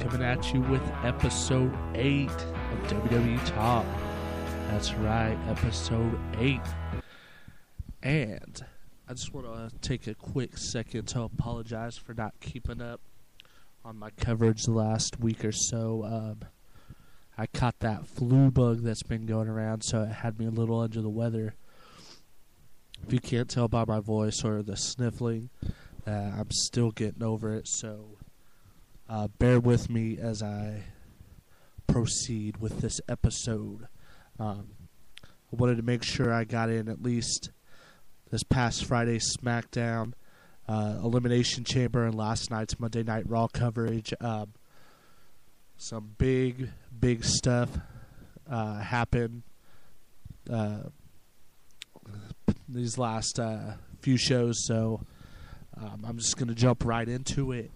coming at you with episode 8 of WWE Talk. That's right, episode 8. And I just want to take a quick second to apologize for not keeping up on my coverage the last week or so. Um, I caught that flu bug that's been going around, so it had me a little under the weather. If you can't tell by my voice or the sniffling, uh, I'm still getting over it, so uh, bear with me as I proceed with this episode. Um, I wanted to make sure I got in at least this past Friday's SmackDown, uh, Elimination Chamber, and last night's Monday Night Raw coverage. Um, some big, big stuff uh, happened uh, these last uh, few shows, so um, I'm just going to jump right into it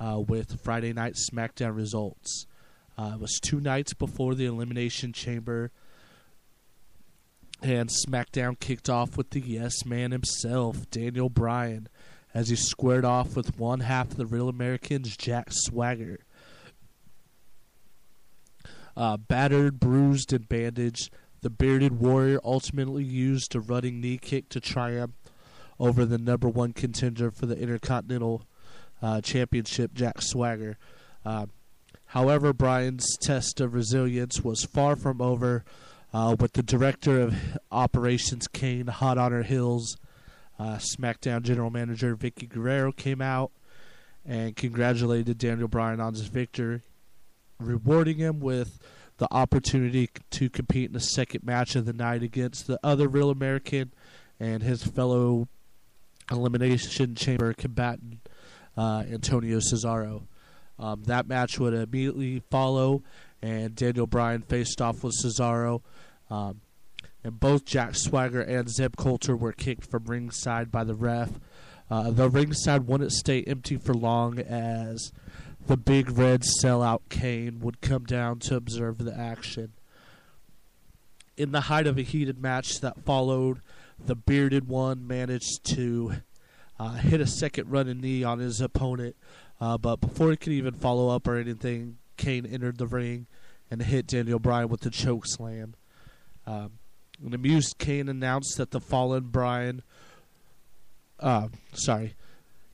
uh, with Friday night SmackDown results. Uh, it was two nights before the Elimination Chamber, and SmackDown kicked off with the Yes Man himself, Daniel Bryan, as he squared off with one half of the Real Americans, Jack Swagger. Uh, battered, bruised, and bandaged, the bearded warrior ultimately used a running knee kick to triumph over the number one contender for the Intercontinental uh, Championship, Jack Swagger. Uh, however, Bryan's test of resilience was far from over, uh, with the director of operations, Kane, hot on her heels. Uh, SmackDown General Manager Vickie Guerrero came out and congratulated Daniel Bryan on his victory, rewarding him with the opportunity to compete in the second match of the night against the other Real American and his fellow Elimination Chamber combatant, uh, Antonio Cesaro. Um, that match would immediately follow, and Daniel Bryan faced off with Cesaro. Um, and both Jack Swagger and Zeb Colter were kicked from ringside by the ref. Uh, the ringside wouldn't stay empty for long as the big red sellout Kane would come down to observe the action. In the height of a heated match that followed, the bearded one managed to uh, hit a second running knee on his opponent, uh, but before he could even follow up or anything, Kane entered the ring and hit Daniel Bryan with the choke slam. Um, an amused Kane announced that the fallen Bryan, uh, sorry,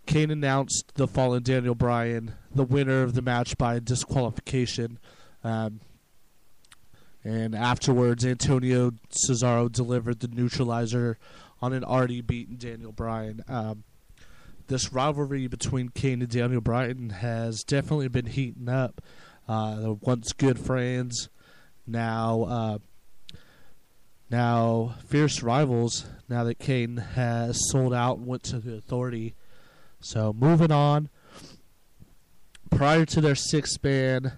Kane announced the fallen Daniel Bryan the winner of the match by disqualification. Um, and afterwards, Antonio Cesaro delivered the neutralizer on an already beaten Daniel Bryan. Um, this rivalry between Kane and Daniel Bryan has definitely been heating up. Uh, they're once good friends, now uh, now fierce rivals. Now that Kane has sold out and went to the Authority, so moving on. Prior to their six-man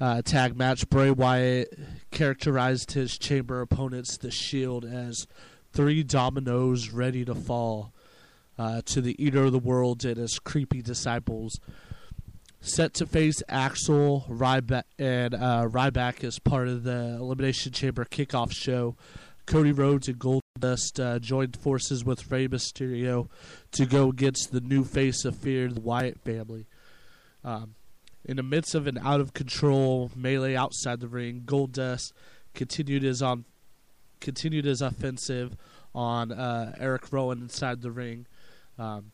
uh, tag match, Bray Wyatt characterized his chamber opponents, the Shield, as three dominoes ready to fall uh, to the Eater of the World and his creepy disciples. Set to face Axel Ryback and uh, Ryback as part of the Elimination Chamber kickoff show. Cody Rhodes and Goldust uh, joined forces with Rey Mysterio to go against the new face of fear, the Wyatt family. Um, in the midst of an out of control melee outside the ring, Goldust continued his on continued his offensive on uh, Eric Rowan inside the ring. Um,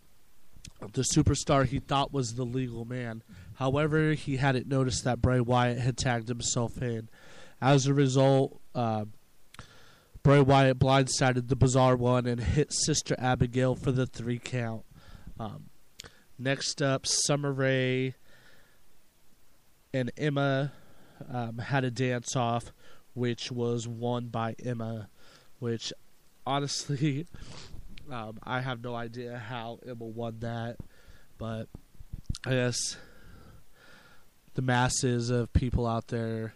the superstar he thought was the legal man. However, he hadn't noticed that Bray Wyatt had tagged himself in. As a result, uh, Bray Wyatt blindsided the Bizarre One and hit Sister Abigail for the three count. Um, next up, Summer Rae and Emma um, had a dance off, which was won by Emma. Which, honestly, um, I have no idea how Emma won that, but I guess the masses of people out there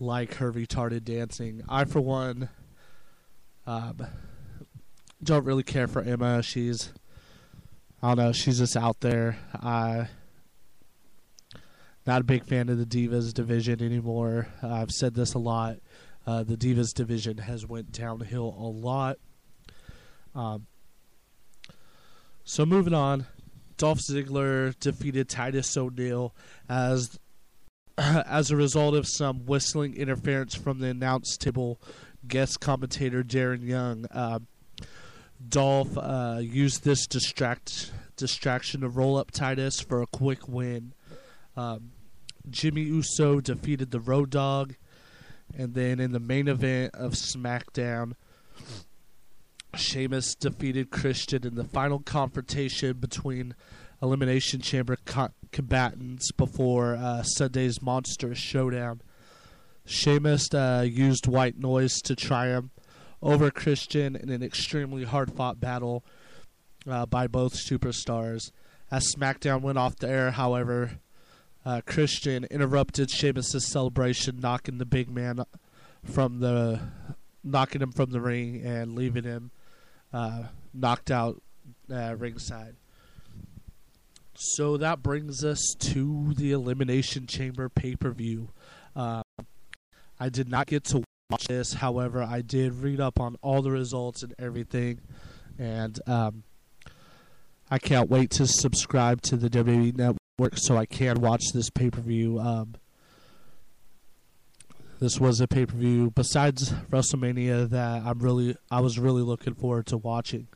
like her retarded dancing. I, for one, um, don't really care for Emma. She's, I don't know, she's just out there. I not a big fan of the Divas division anymore. I've said this a lot. Uh, the Divas division has went downhill a lot. Um, so moving on, Dolph Ziggler defeated Titus O'Neil as as a result of some whistling interference from the announce table guest commentator Darren Young. Uh, Dolph uh, used this distract distraction to roll up Titus for a quick win. Um, Jimmy Uso defeated the Road Dog, and then in the main event of SmackDown, Sheamus defeated Christian in the final confrontation between Elimination Chamber co- combatants before uh, Sunday's Monstrous Showdown. Sheamus uh, used white noise to triumph over Christian in an extremely hard fought battle uh, by both superstars. As SmackDown went off the air, however, uh, Christian interrupted Sheamus' celebration, knocking the big man from the knocking him from the ring and leaving him uh, knocked out uh, ringside. So that brings us to the Elimination Chamber pay per view. Uh, I did not get to watch this, however, I did read up on all the results and everything, and um, I can't wait to subscribe to the WWE Network so I can watch this pay per view. Um, this was a pay per view besides WrestleMania that I'm really I was really looking forward to watching.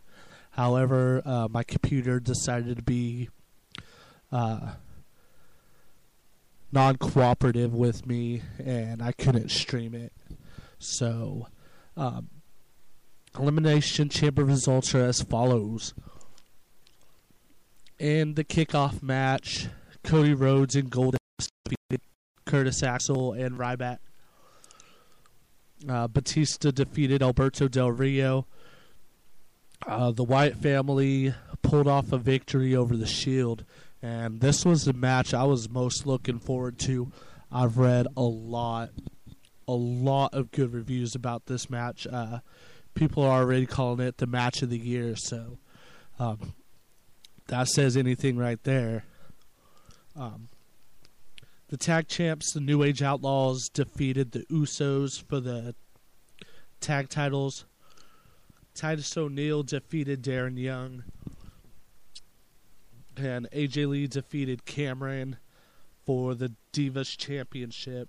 However, uh, my computer decided to be uh, non cooperative with me and I couldn't stream it. So, um, Elimination Chamber results are as follows. In the kickoff match, Cody Rhodes and Goldust defeated Curtis Axel and Ryback. Uh, Batista defeated Alberto Del Rio. Uh, the Wyatt family pulled off a victory over the Shield, and this was the match I was most looking forward to. I've read a lot, a lot of good reviews about this match. Uh, people are already calling it the match of the year, so um, that says anything right there. Um, the tag champs, the New Age Outlaws, defeated the Usos for the tag titles. Titus O'Neil defeated Darren Young. And AJ Lee defeated Cameron for the Divas Championship.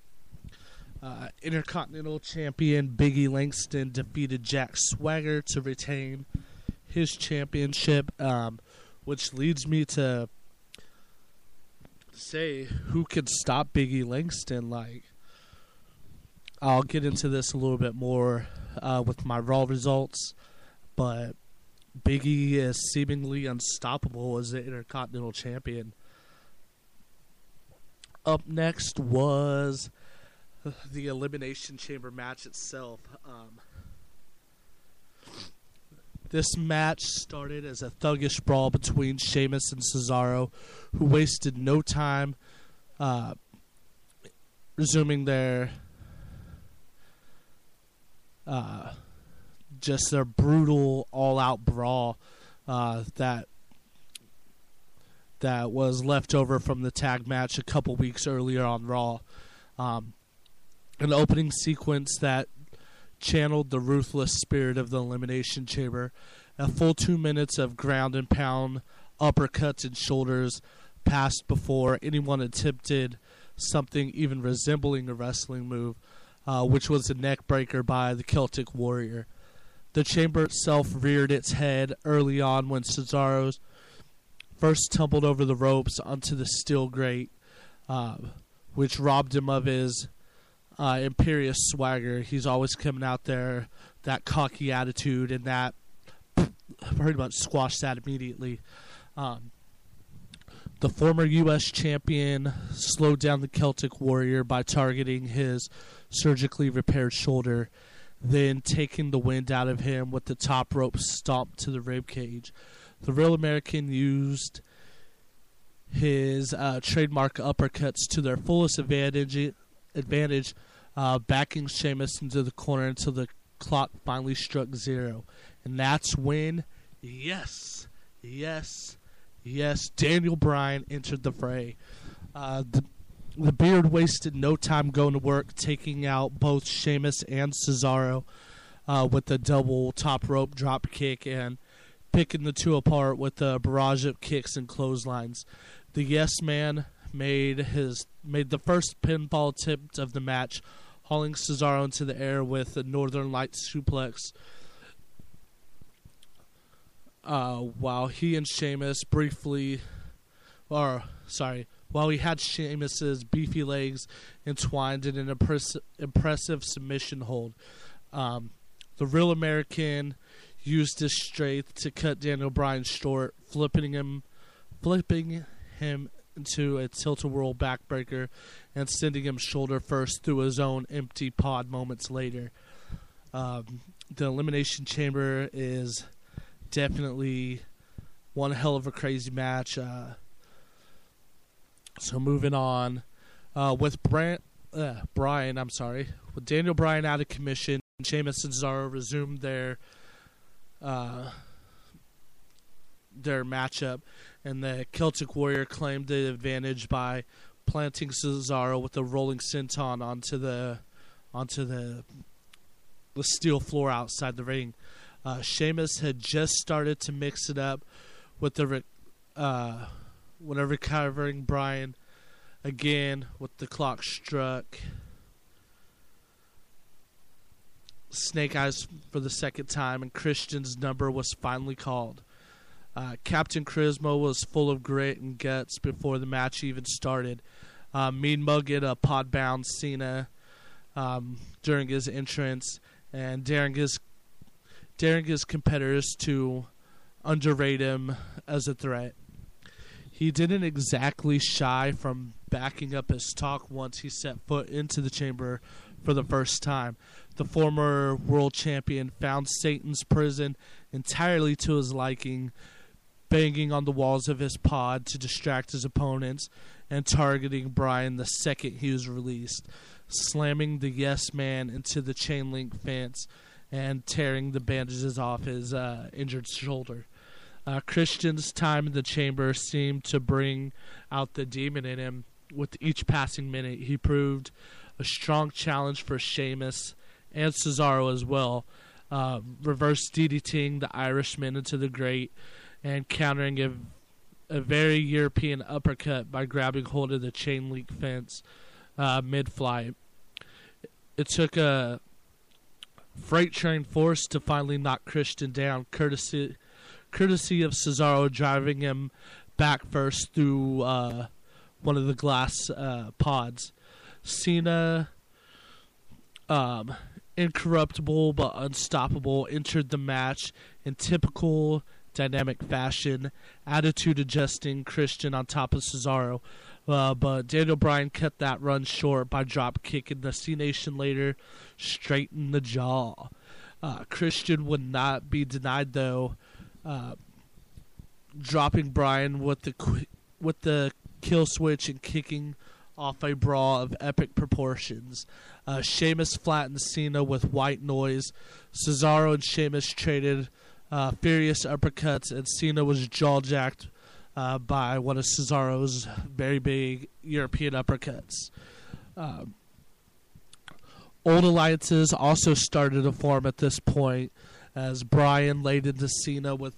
Uh, Intercontinental Champion Biggie Langston defeated Jack Swagger to retain his championship, um, which leads me to say who could stop Biggie Langston. Like, I'll get into this a little bit more uh, with my Raw results, but Biggie is seemingly unstoppable as the Intercontinental Champion. Up next was the Elimination Chamber match itself. Um, this match started as a thuggish brawl between Sheamus and Cesaro, who wasted no time uh, resuming their uh, just their brutal all-out brawl uh, that that was left over from the tag match a couple weeks earlier on Raw. Um, an opening sequence that channeled the ruthless spirit of the Elimination Chamber. A full two minutes of ground and pound, uppercuts and shoulders passed before anyone attempted something even resembling a wrestling move, uh, which was a neck breaker by the Celtic Warrior. The chamber itself reared its head early on when Cesaro's first tumbled over the ropes onto the steel grate, uh, which robbed him of his uh, imperious swagger. He's always coming out there that cocky attitude and that pretty much squashed that immediately. Um, the former U.S. champion slowed down the Celtic Warrior by targeting his surgically repaired shoulder, then taking the wind out of him with the top rope stomp to the rib cage. The Real American used his uh, trademark uppercuts to their fullest advantage, advantage uh, backing Sheamus into the corner until the clock finally struck zero. And that's when, yes, yes, yes, Daniel Bryan entered the fray. Uh, the, the Beard wasted no time going to work, taking out both Sheamus and Cesaro uh, with the double top rope drop kick and picking the two apart with the barrage of kicks and clotheslines. The Yes Man made his made the first pinfall attempt of the match, hauling Cesaro into the air with a Northern Light suplex. Uh, while he and Sheamus briefly, or sorry, while he had Sheamus's beefy legs entwined in an impress- impressive submission hold, um, the real American used his strength to cut Daniel Bryan short, flipping him, flipping him into a tilt-a-whirl backbreaker and sending him shoulder first through his own empty pod moments later. Um, the Elimination Chamber is definitely one hell of a crazy match. Uh, so moving on uh, with Brand, uh, Bryan, I'm sorry, with Daniel Bryan out of commission, Sheamus and Cesaro resumed their uh, their matchup, and the Celtic Warrior claimed the advantage by planting Cesaro with a rolling senton onto the onto the the steel floor outside the ring. Uh, Sheamus had just started to mix it up with the uh, whenever recovering Bryan again with the clock struck. Snake Eyes for the second time, and Christian's number was finally called. Uh, Captain Charisma was full of grit and guts before the match even started. Uh, mean mugging a pod bound Cena um, during his entrance and daring his daring his competitors to underrate him as a threat. He didn't exactly shy from backing up his talk once he set foot into the chamber for the first time. The former world champion found Satan's prison entirely to his liking, banging on the walls of his pod to distract his opponents and targeting Bryan the second he was released, slamming the Yes Man into the chain link fence and tearing the bandages off his uh, injured shoulder. Uh, Christian's time in the chamber seemed to bring out the demon in him. With each passing minute, he proved a strong challenge for Sheamus and Cesaro as well, uh, reverse DDTing the Irishman into the grate and countering a, a very European uppercut by grabbing hold of the chain link fence uh, mid flight. It took a freight train force to finally knock Christian down, courtesy courtesy of Cesaro driving him back first through uh, one of the glass uh, pods. Cena, um, incorruptible but unstoppable, entered the match in typical dynamic fashion, attitude adjusting Christian on top of Cesaro. Uh, but Daniel Bryan cut that run short by drop kicking the C Nation later straight in the jaw. Uh, Christian would not be denied though, uh, dropping Bryan with the qu- with the kill switch and kicking off a brawl of epic proportions. Uh, Sheamus flattened Cena with white noise. Cesaro and Sheamus traded uh, furious uppercuts, and Cena was jaw jacked uh, by one of Cesaro's very big European uppercuts. Um, old alliances also started to form at this point as Bryan laid into Cena with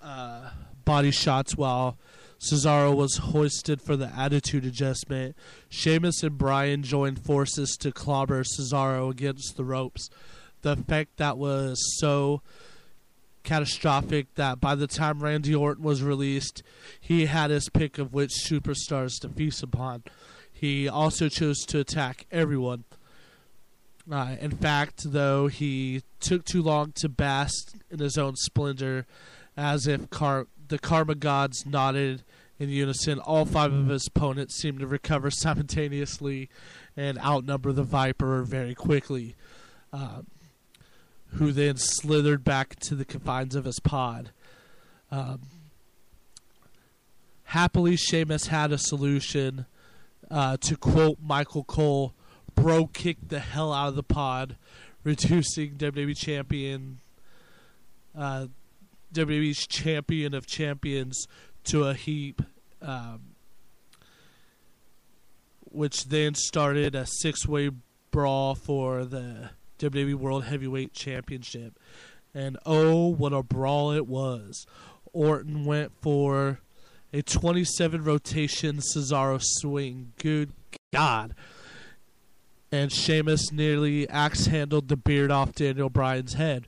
uh, body shots while Cesaro was hoisted for the attitude adjustment. Sheamus and Bryan joined forces to clobber Cesaro against the ropes. The effect that was so catastrophic that by the time Randy Orton was released, he had his pick of which superstars to feast upon. He also chose to attack everyone. Uh, in fact, though, he took too long to bask in his own splendor, as if car- the karma gods nodded in unison. All five of his opponents seemed to recover simultaneously and outnumber the Viper very quickly, um, who then slithered back to the confines of his pod. Um, happily, Sheamus had a solution. Uh, to quote Michael Cole, bro kicked the hell out of the pod, reducing WWE champion, uh, WWE's champion of champions to a heap, um, which then started a six-way brawl for the WWE World Heavyweight Championship. And oh, what a brawl it was! Orton went for a 27 rotation Cesaro swing. Good God and Sheamus nearly axe handled the beard off Daniel Bryan's head.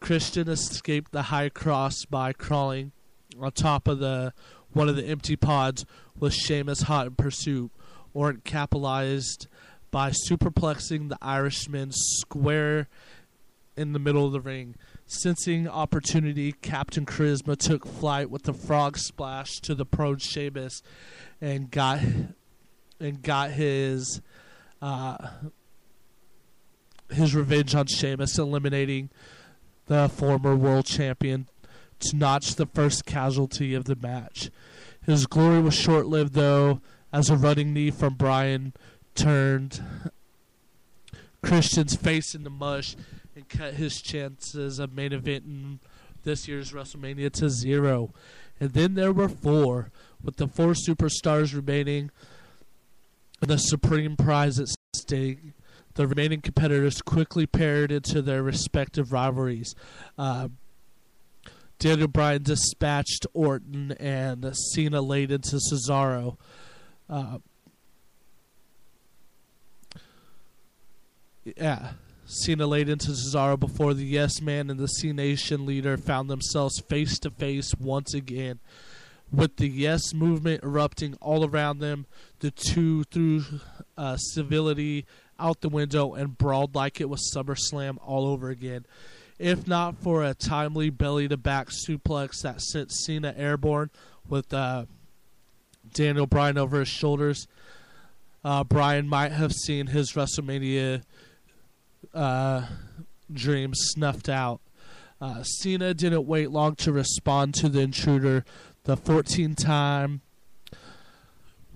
Christian escaped the high cross by crawling on top of the one of the empty pods with Sheamus hot in pursuit. Orton capitalized by superplexing the Irishman square in the middle of the ring. Sensing opportunity, Captain Charisma took flight with the frog splash to the prone Sheamus and got and got his uh, his revenge on Sheamus, eliminating the former world champion to notch the first casualty of the match. His glory was short lived, though, as a running knee from Bryan turned Christian's face in the mush and cut his chances of main eventing this year's WrestleMania to zero. And then there were four, with the four superstars remaining the supreme prize at stake. The remaining competitors quickly paired into their respective rivalries. Uh, Daniel Bryan dispatched Orton, and Cena laid into Cesaro. Uh, yeah, Cena laid into Cesaro before the Yes Man and the C Nation leader found themselves face to face once again. With the Yes movement erupting all around them, the two threw uh, civility out the window and brawled like it was SummerSlam all over again. If not for a timely belly to back suplex that sent Cena airborne with uh, Daniel Bryan over his shoulders, uh, Bryan might have seen his WrestleMania uh, dream snuffed out. Uh, Cena didn't wait long to respond to the intruder. The 14 time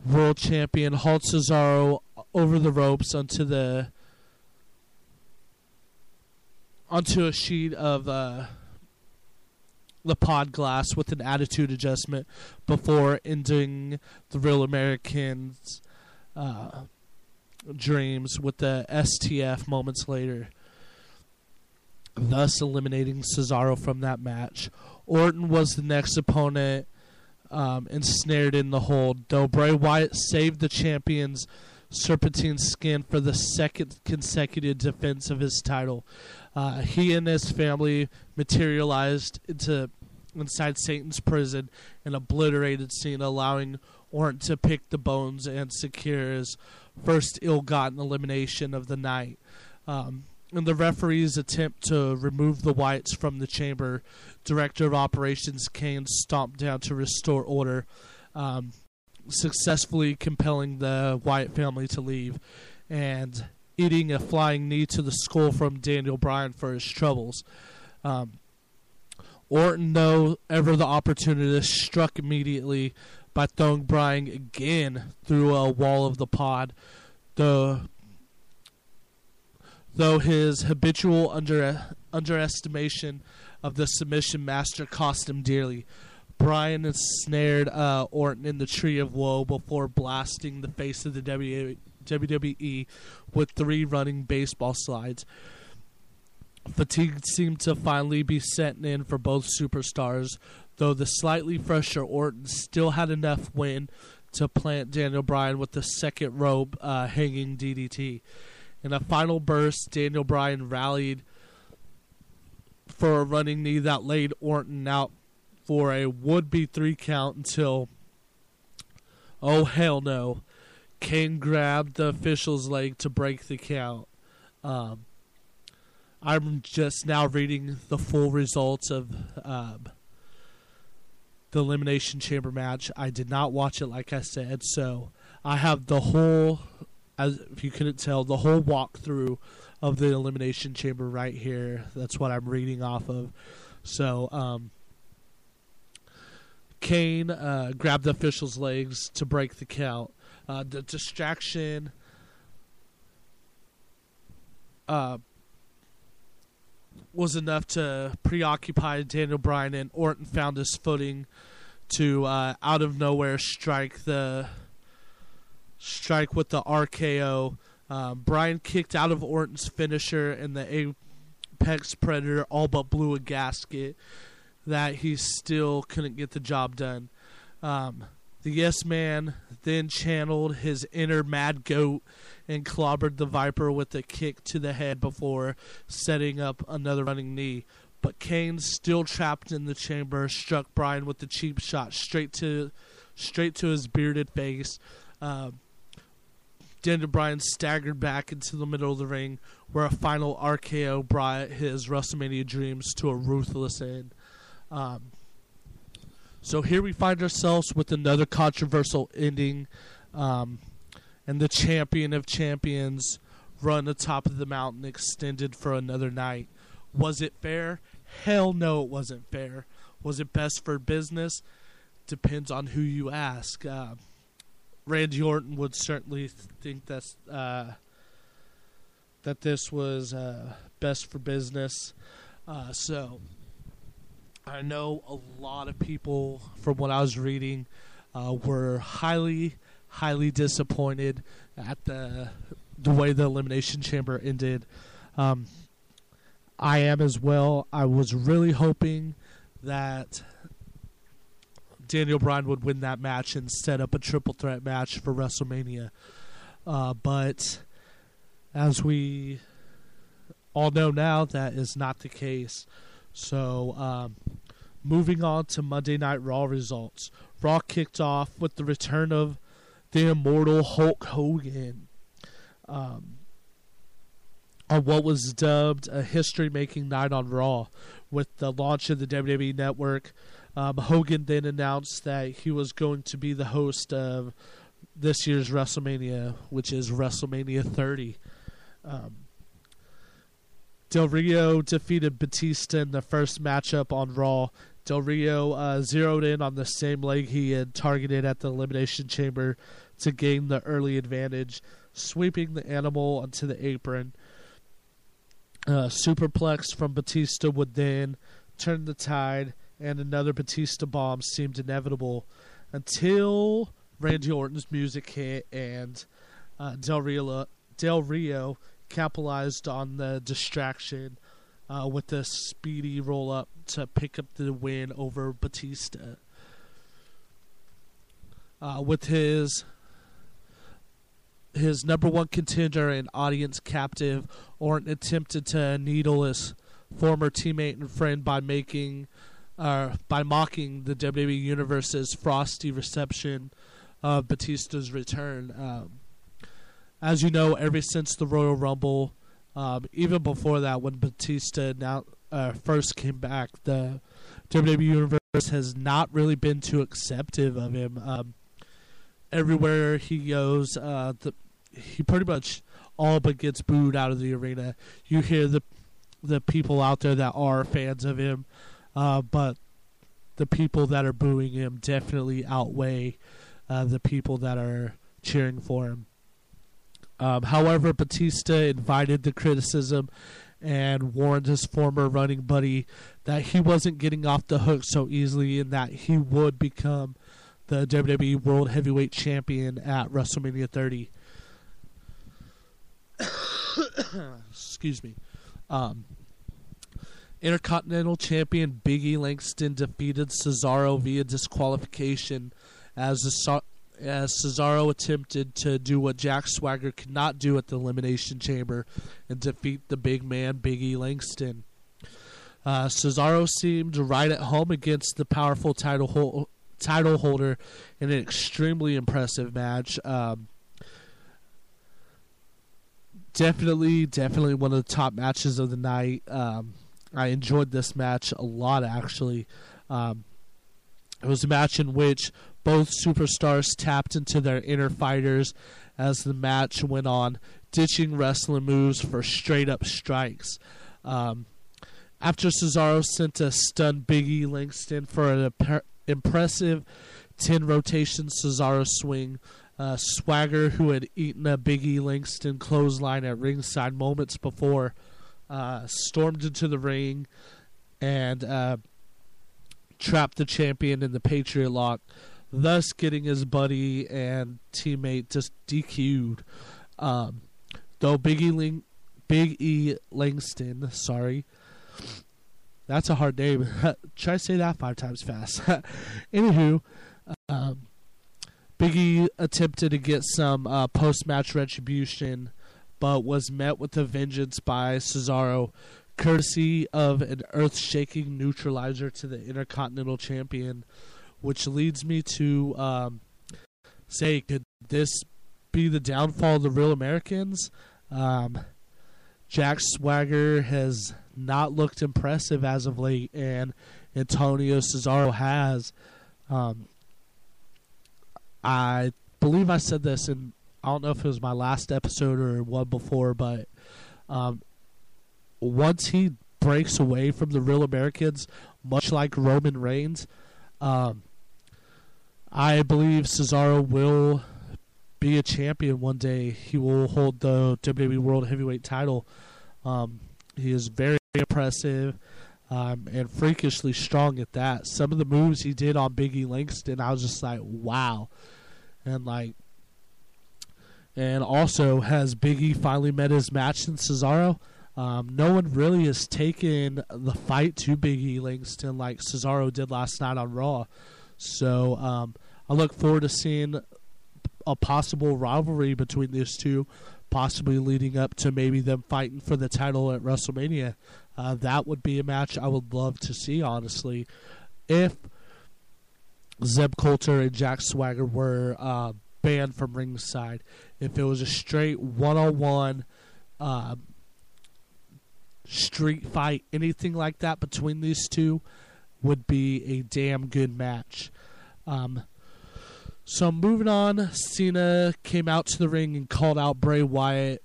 world champion hauled Cesaro over the ropes onto the onto a sheet of uh, the pod glass with an attitude adjustment before ending the real Americans' uh, dreams with the STF moments later, thus eliminating Cesaro from that match. Orton was the next opponent um, ensnared in the hold, though Bray Wyatt saved the champion's serpentine skin for the second consecutive defense of his title. Uh, he and his family materialized into inside Satan's prison and obliterated Cena, allowing Orton to pick the bones and secure his first ill-gotten elimination of the night. Um, in the referee's attempt to remove the Wyatts from the chamber, Director of Operations Kane stomped down to restore order, um, successfully compelling the Wyatt family to leave, and eating a flying knee to the skull from Daniel Bryan for his troubles. Um, Orton, though ever the opportunist, struck immediately by throwing Bryan again through a wall of the pod. The though his habitual under underestimation of the submission master cost him dearly. Bryan ensnared uh, Orton in the tree of woe before blasting the face of the WWE with three running baseball slides. Fatigue seemed to finally be setting in for both superstars, though the slightly fresher Orton still had enough wind to plant Daniel Bryan with the second rope uh, hanging DDT. In a final burst, Daniel Bryan rallied for a running knee that laid Orton out for a would be three count until, oh hell no, Kane grabbed the official's leg to break the count. Um, I'm just now reading the full results of um, the Elimination Chamber match. I did not watch it, like I said, so I have the whole, as if you couldn't tell, the whole walkthrough of the Elimination Chamber right here. That's what I'm reading off of. So, um, Kane uh, grabbed the official's legs to break the count. Uh, the distraction uh, was enough to preoccupy Daniel Bryan, and Orton found his footing to uh, out of nowhere strike the strike with the RKO. Um, Bryan kicked out of Orton's finisher, and the Apex Predator all but blew a gasket that he still couldn't get the job done. Um, the Yes Man then channeled his inner mad goat and clobbered the Viper with a kick to the head before setting up another running knee. But Kane, still trapped in the chamber, struck Bryan with the cheap shot straight to straight to his bearded face. Um, Daniel Bryan staggered back into the middle of the ring, where a final RKO brought his WrestleMania dreams to a ruthless end. Um, so here we find ourselves with another controversial ending, um, and the champion of champions run atop of the mountain extended for another night. Was it fair? Hell no, it wasn't fair. Was it best for business? Depends on who you ask. Uh, Randy Orton would certainly think that's uh, that this was uh, best for business. Uh, so I know a lot of people, from what I was reading, uh, were highly, highly disappointed at the the way the elimination chamber ended. Um, I am as well. I was really hoping that Daniel Bryan would win that match and set up a triple threat match for WrestleMania. Uh, but as we all know now, that is not the case. So, um, moving on to Monday Night Raw results. Raw kicked off with the return of the immortal Hulk Hogan. Um, on what was dubbed a history making night on Raw. With the launch of the WWE Network, um, Hogan then announced that he was going to be the host of this year's WrestleMania, which is WrestleMania 30. Um, Del Rio defeated Batista in the first matchup on Raw. Del Rio uh, zeroed in on the same leg he had targeted at the Elimination Chamber to gain the early advantage, sweeping the animal onto the apron. Uh, superplex from Batista would then turn the tide, and another Batista bomb seemed inevitable until Randy Orton's music hit and uh, Del Rio Del Rio capitalized on the distraction uh, with a speedy roll up to pick up the win over Batista. Uh, with his his number one contender and audience captive, Orton attempted to needle his former teammate and friend by making uh, by mocking the WWE Universe's frosty reception of Batista's return. Um, as you know, ever since the Royal Rumble, um, even before that, when Batista now uh, first came back, the WWE Universe has not really been too acceptive of him. Um, everywhere he goes, uh, the, he pretty much all but gets booed out of the arena. You hear the the people out there that are fans of him, uh, but the people that are booing him definitely outweigh uh, the people that are cheering for him. Um, however, Batista invited the criticism and warned his former running buddy that he wasn't getting off the hook so easily and that he would become the WWE World Heavyweight Champion at WrestleMania 30. Excuse me. Um, Intercontinental Champion Biggie Langston defeated Cesaro via disqualification as the as Cesaro attempted to do what Jack Swagger could not do at the Elimination Chamber and defeat the big man Biggie Langston. Uh, Cesaro seemed right at home against the powerful title title holder in an extremely impressive match. Um, definitely, definitely one of the top matches of the night. Um, I enjoyed this match a lot, actually. Um, it was a match in which both superstars tapped into their inner fighters as the match went on, ditching wrestling moves for straight up strikes. Um, after Cesaro sent a stunned Biggie Langston for an imp- impressive 10 rotation Cesaro swing, uh, Swagger, who had eaten a Biggie Langston clothesline at ringside moments before, uh, stormed into the ring and uh, trapped the champion in the Patriot Lock, thus getting his buddy and teammate just DQ'd. Um, though Biggie Ling- Big E Langston, sorry, that's a hard name. Try to say that five times fast. Anywho, um, Biggie attempted to get some uh, post-match retribution, but was met with a vengeance by Cesaro, courtesy of an earth-shaking neutralizer to the Intercontinental Champion, which leads me to um, say, could this be the downfall of the Real Americans? Um, Jack Swagger has not looked impressive as of late, and Antonio Cesaro has. Um, I believe I said this, and I don't know if it was my last episode or one before, but um, once he breaks away from the Real Americans, much like Roman Reigns, um, I believe Cesaro will be a champion one day. He will hold the WWE World Heavyweight title. Um, he is very impressive um, and freakishly strong at that. Some of the moves he did on Biggie Langston, I was just like, wow. And like, and also has Biggie finally met his match in Cesaro? Um, no one really has taken the fight to Biggie Langston like Cesaro did last night on Raw. So um, I look forward to seeing a possible rivalry between these two, possibly leading up to maybe them fighting for the title at WrestleMania. Uh, that would be a match I would love to see, honestly. If Zeb Colter and Jack Swagger were uh, banned from ringside, if it was a straight one on one street fight, anything like that between these two would be a damn good match. Um, so moving on, Cena came out to the ring and called out Bray Wyatt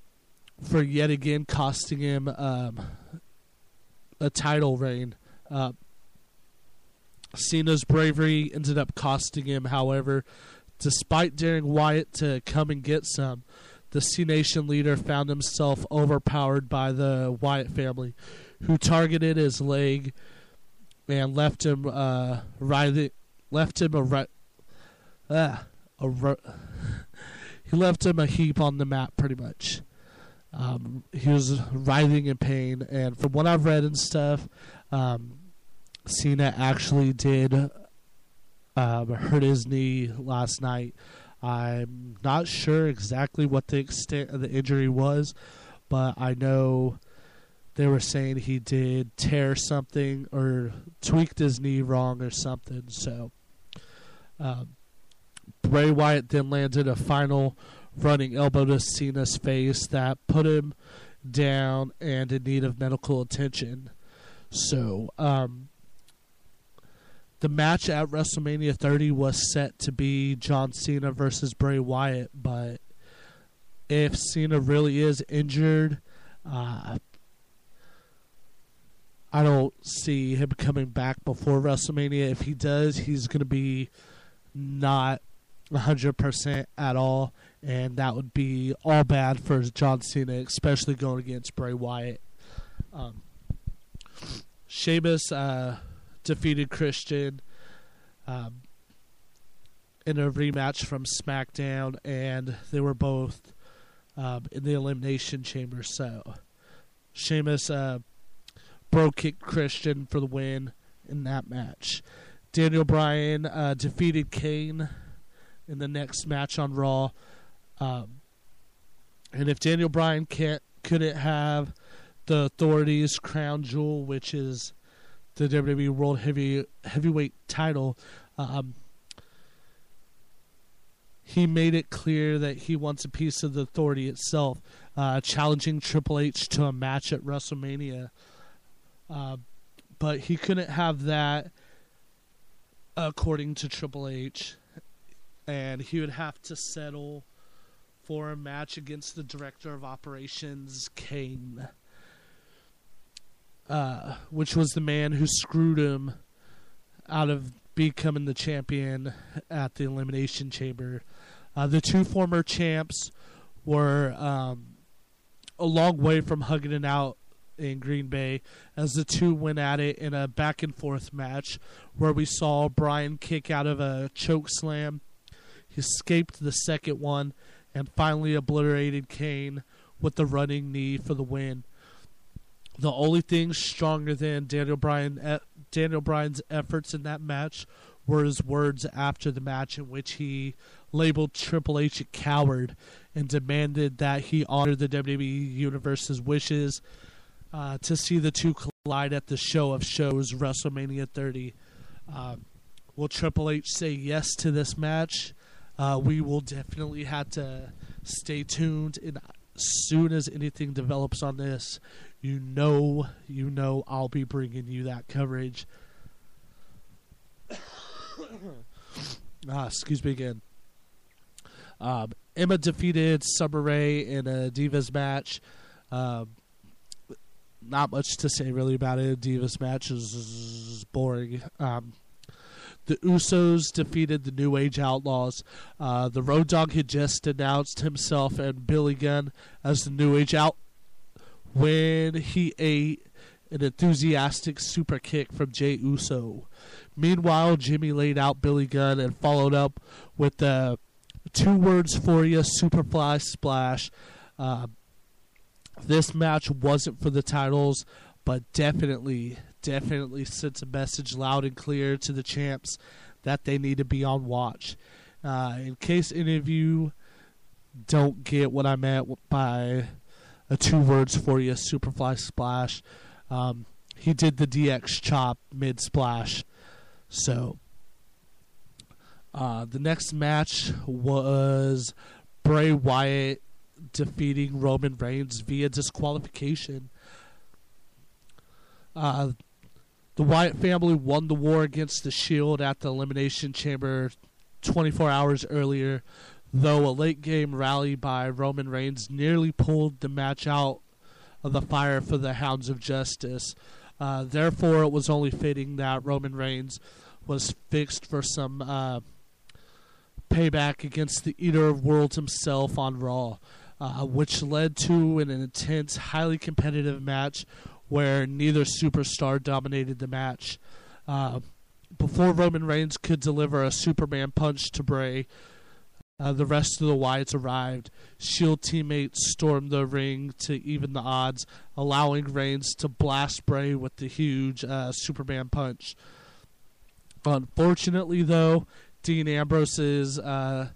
for yet again costing him um, a title reign. Uh, Cena's bravery ended up costing him, however, despite daring Wyatt to come and get some. The C Nation leader found himself overpowered by the Wyatt family, who targeted his leg and left him uh, left him a ah, a he left him a heap on the mat, pretty much. Um, he was writhing in pain, and from what I've read and stuff, um, Cena actually did um, hurt his knee last night. I'm not sure exactly what the extent of the injury was, but I know they were saying he did tear something or tweaked his knee wrong or something. So um, Bray Wyatt then landed a final running elbow to Cena's face that put him down and in need of medical attention. So um, the match at WrestleMania 30 was set to be John Cena versus Bray Wyatt, but if Cena really is injured, uh, I don't see him coming back before WrestleMania. If he does, he's going to be not 100% at all, and that would be all bad for John Cena, especially going against Bray Wyatt. Um, Sheamus uh, defeated Christian um, in a rematch from SmackDown, and they were both um, in the Elimination Chamber. So Sheamus uh, bro kicked Christian for the win in that match. Daniel Bryan uh, defeated Kane in the next match on Raw. Um, and if Daniel Bryan can't couldn't have the Authority's crown jewel, which is the WWE World Heavy Heavyweight title, um, he made it clear that he wants a piece of the Authority itself. uh, challenging Triple H to a match at WrestleMania. Uh, but he couldn't have that, according to Triple H, and he would have to settle for a match against the Director of Operations, Kane, uh, which was the man who screwed him out of becoming the champion at the Elimination Chamber. Uh, the two former champs were um, a long way from hugging it out in Green Bay as the two went at it in a back and forth match where we saw Bryan kick out of a choke slam. He escaped the second one and finally obliterated Kane with the running knee for the win. The only thing stronger than Daniel Bryan Daniel Bryan's efforts in that match were his words after the match in which he labeled Triple H a coward and demanded that he honor the WWE Universe's wishes uh, to see the two collide at the show of shows, WrestleMania 30. Uh, will Triple H say yes to this match? Uh, we will definitely have to stay tuned. And as soon as anything develops on this, you know, you know, I'll be bringing you that coverage. ah, excuse me again. Um, Emma defeated Summer Rae in a Divas match. Um, not much to say really about it. Divas match is, boring. Um, the Usos defeated the New Age Outlaws. Uh, the Road Dog had just announced himself and Billy Gunn as the New Age Out when he ate an enthusiastic super kick from Jey Uso. Meanwhile, Jimmy laid out Billy Gunn and followed up with the two words for you Superfly Splash. Uh, this match wasn't for the titles, but definitely, definitely sends a message loud and clear to the champs that they need to be on watch. Uh, in case any of you don't get what I meant by a two words for you Superfly Splash, um, he did the DX chop mid splash. So, uh, the next match was Bray Wyatt defeating Roman Reigns via disqualification. Uh, the Wyatt family won the war against the Shield at the Elimination Chamber 24 hours earlier, though a late game rally by Roman Reigns nearly pulled the match out of the fire for the Hounds of Justice. Uh, therefore, it was only fitting that Roman Reigns was fixed for some uh, payback against the Eater of Worlds himself on Raw, uh, which led to an intense, highly competitive match where neither superstar dominated the match. Uh, before Roman Reigns could deliver a Superman punch to Bray, uh, the rest of the Wyatts arrived. Shield teammates stormed the ring to even the odds, allowing Reigns to blast Bray with the huge uh, Superman punch. Unfortunately, though, Dean Ambrose's uh,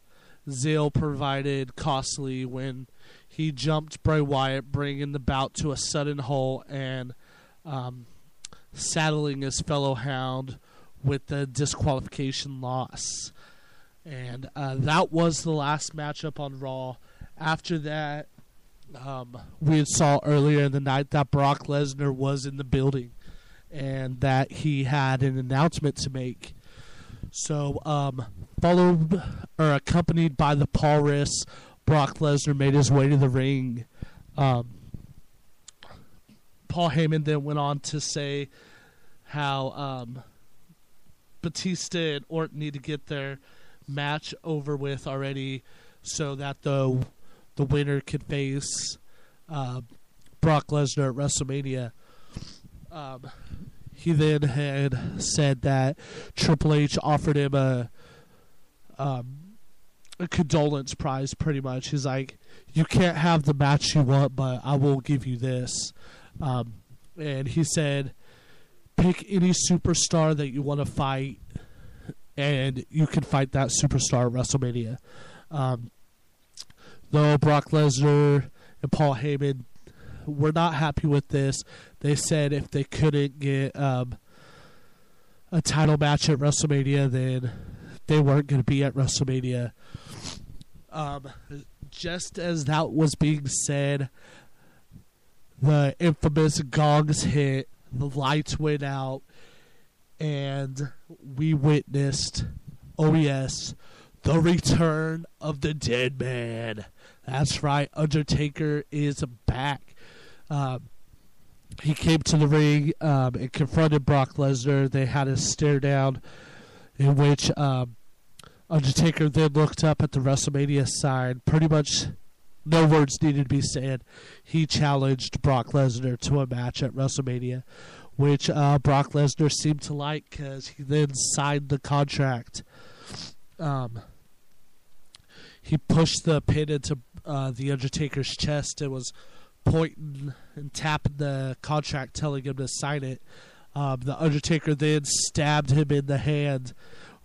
zeal provided costly when he jumped Bray Wyatt, bringing the bout to a sudden halt and um, saddling his fellow hound with the disqualification loss. And uh, that was the last matchup on Raw. After that, um, we saw earlier in the night that Brock Lesnar was in the building and that he had an announcement to make. So, um, followed or accompanied by the Paul Riss, Brock Lesnar made his way to the ring. Um, Paul Heyman then went on to say how um, Batista and Orton need to get their match over with already, so that the the winner could face uh, Brock Lesnar at WrestleMania. Um, he then had said that Triple H offered him a um, a condolence prize, pretty much. He's like, "You can't have the match you want, but I will give you this." Um, and he said, "Pick any superstar that you want to fight, and you can fight that superstar at WrestleMania." Um, though Brock Lesnar and Paul Heyman were not happy with this. They said if they couldn't get um, a title match at WrestleMania, then they weren't going to be at WrestleMania. Um, just as that was being said, the infamous gongs hit, the lights went out, and we witnessed, oh yes, the return of the dead man. That's right, Undertaker is back. Um, he came to the ring um, and confronted Brock Lesnar. They had a stare down in which um, Undertaker then looked up at the WrestleMania sign. Pretty much no words needed to be said. He challenged Brock Lesnar to a match at WrestleMania, which uh, Brock Lesnar seemed to like because he then signed the contract. Um, he pushed the pin into uh, the Undertaker's chest and was pointing and tapping the contract, telling him to sign it. Um, the Undertaker then stabbed him in the hand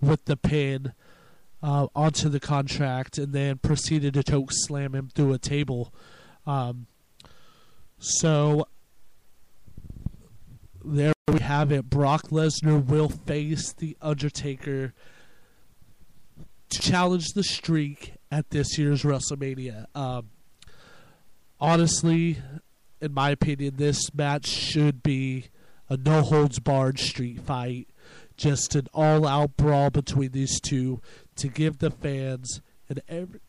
with the pin uh, onto the contract, and then proceeded to choke slam him through a table. Um, so there we have it. Brock Lesnar will face the Undertaker to challenge the streak at this year's WrestleMania. Um, honestly, in my opinion, this match should be a no holds barred street fight. Just an all out brawl between these two to give the fans and every,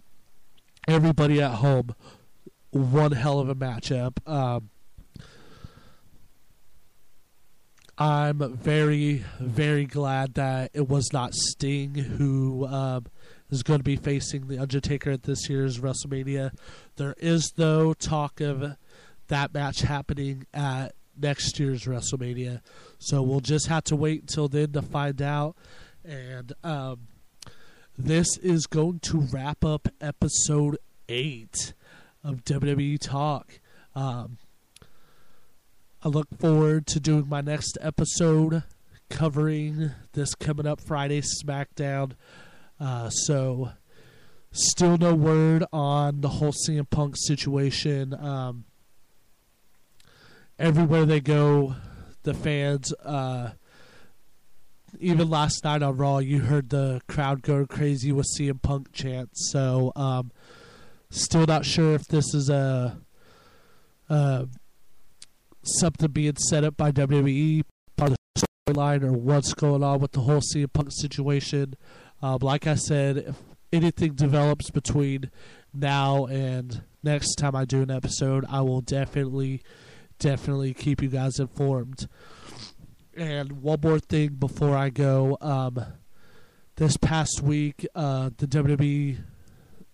everybody at home one hell of a matchup. Um, I'm very, very glad that it was not Sting who um, is going to be facing the Undertaker at this year's WrestleMania. There is, though, talk of that match happening at next year's WrestleMania. So we'll just have to wait until then to find out. And um, this is going to wrap up episode 8 of WWE Talk. Um, I look forward to doing my next episode covering this coming up Friday SmackDown. Uh, so, still no word on the whole CM Punk situation. Um, everywhere they go, the fans, uh, even last night on Raw, you heard the crowd go crazy with CM Punk chants. So, um, still not sure if this is a. Uh, something being set up by WWE, part of the storyline, or what's going on with the whole CM Punk situation. Um, like I said, if anything develops between now and next time I do an episode, I will definitely, definitely keep you guys informed. And one more thing before I go. Um, this past week, uh, the WWE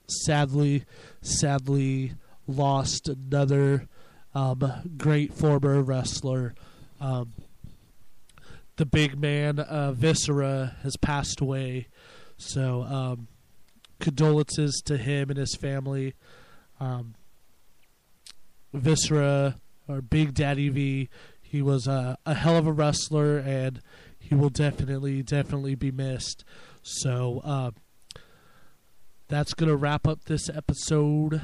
sadly, sadly lost another um, great former wrestler. Um, the big man, uh, Viscera, has passed away. So, um, condolences to him and his family. Um, Viscera, or Big Daddy V, he was a, a hell of a wrestler, and he will definitely, definitely be missed. So, uh, that's to wrap up this episode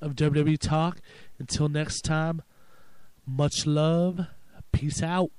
of WWE Talk. Until next time, much love. Peace out.